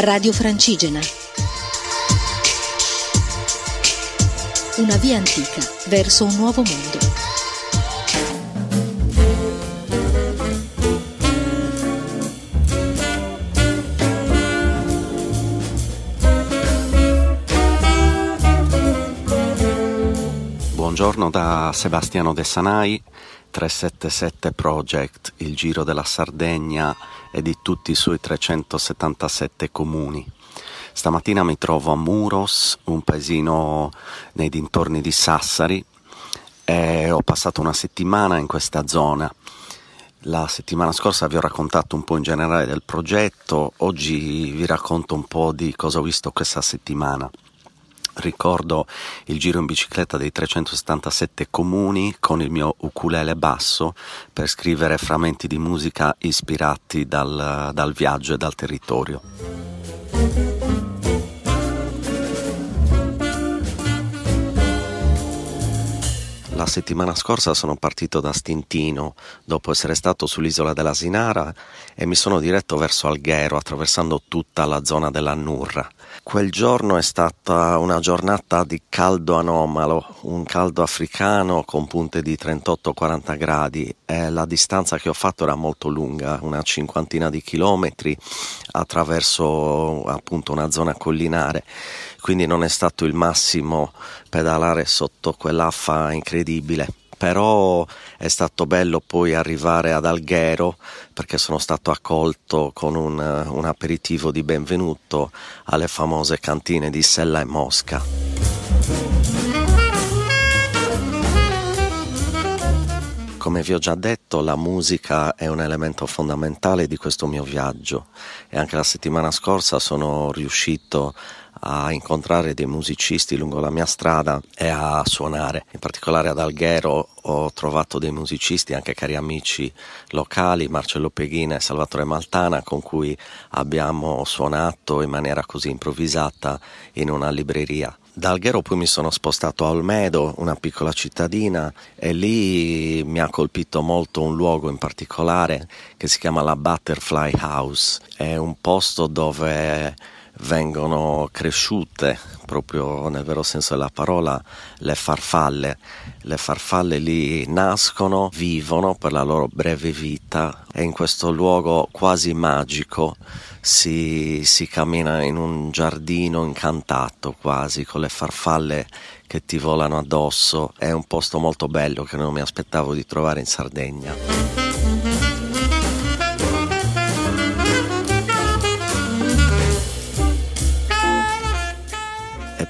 Radio Francigena. Una via antica verso un nuovo mondo. Buongiorno da Sebastiano De Sanai, 377 Project, il giro della Sardegna e di tutti i suoi 377 comuni. Stamattina mi trovo a Muros, un paesino nei dintorni di Sassari, e ho passato una settimana in questa zona. La settimana scorsa vi ho raccontato un po' in generale del progetto, oggi vi racconto un po' di cosa ho visto questa settimana ricordo il giro in bicicletta dei 377 comuni con il mio ukulele basso per scrivere frammenti di musica ispirati dal, dal viaggio e dal territorio. La settimana scorsa sono partito da Stintino dopo essere stato sull'isola della Sinara e mi sono diretto verso Alghero attraversando tutta la zona della Nurra. Quel giorno è stata una giornata di caldo anomalo, un caldo africano con punte di 38-40 gradi e la distanza che ho fatto era molto lunga, una cinquantina di chilometri attraverso appunto una zona collinare, quindi non è stato il massimo pedalare sotto quell'affa incredibile però è stato bello poi arrivare ad Alghero perché sono stato accolto con un, un aperitivo di benvenuto alle famose cantine di Sella e Mosca. Come vi ho già detto, la musica è un elemento fondamentale di questo mio viaggio e anche la settimana scorsa sono riuscito a incontrare dei musicisti lungo la mia strada e a suonare. In particolare ad Alghero ho trovato dei musicisti, anche cari amici locali, Marcello Peghina e Salvatore Maltana, con cui abbiamo suonato in maniera così improvvisata in una libreria. Da Alghero poi mi sono spostato a Olmedo, una piccola cittadina, e lì mi ha colpito molto un luogo in particolare che si chiama la Butterfly House. È un posto dove vengono cresciute proprio nel vero senso della parola le farfalle. Le farfalle lì nascono, vivono per la loro breve vita e in questo luogo quasi magico si, si cammina in un giardino incantato quasi con le farfalle che ti volano addosso. È un posto molto bello che non mi aspettavo di trovare in Sardegna.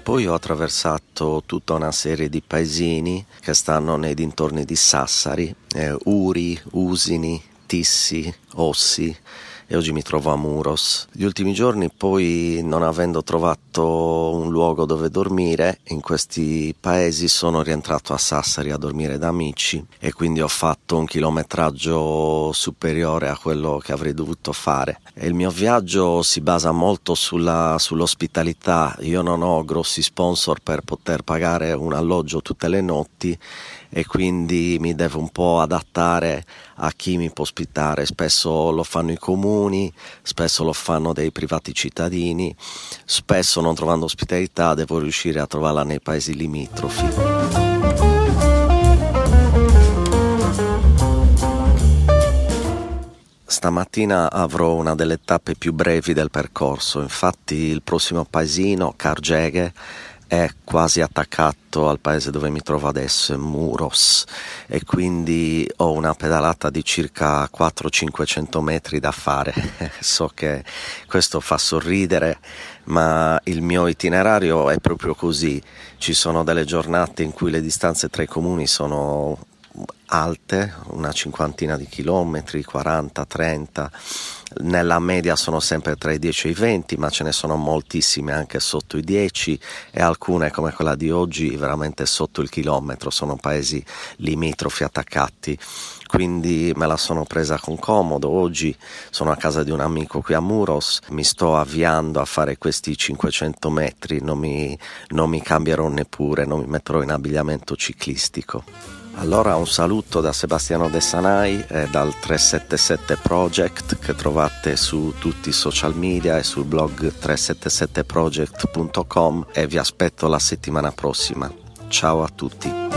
Poi ho attraversato tutta una serie di paesini che stanno nei dintorni di Sassari, eh, Uri, Usini, Tissi, Ossi e oggi mi trovo a Muros. Gli ultimi giorni poi non avendo trovato un luogo dove dormire in questi paesi sono rientrato a Sassari a dormire da amici e quindi ho fatto un chilometraggio superiore a quello che avrei dovuto fare. E il mio viaggio si basa molto sulla, sull'ospitalità, io non ho grossi sponsor per poter pagare un alloggio tutte le notti e quindi mi devo un po' adattare a chi mi può ospitare. Spesso lo fanno i comuni, spesso lo fanno dei privati cittadini, spesso non trovando ospitalità devo riuscire a trovarla nei paesi limitrofi. Stamattina avrò una delle tappe più brevi del percorso, infatti il prossimo paesino, Cargeghe, è quasi attaccato al paese dove mi trovo adesso, Muros, e quindi ho una pedalata di circa 400-500 metri da fare. so che questo fa sorridere, ma il mio itinerario è proprio così. Ci sono delle giornate in cui le distanze tra i comuni sono alte, una cinquantina di chilometri, 40, 30, nella media sono sempre tra i 10 e i 20, ma ce ne sono moltissime anche sotto i 10 e alcune come quella di oggi veramente sotto il chilometro, sono paesi limitrofi attaccati. Quindi me la sono presa con comodo. Oggi sono a casa di un amico qui a Muros, mi sto avviando a fare questi 500 metri, non mi, non mi cambierò neppure, non mi metterò in abbigliamento ciclistico. Allora un saluto da Sebastiano De Sanai e dal 377 Project che trovate su tutti i social media e sul blog 377project.com e vi aspetto la settimana prossima. Ciao a tutti.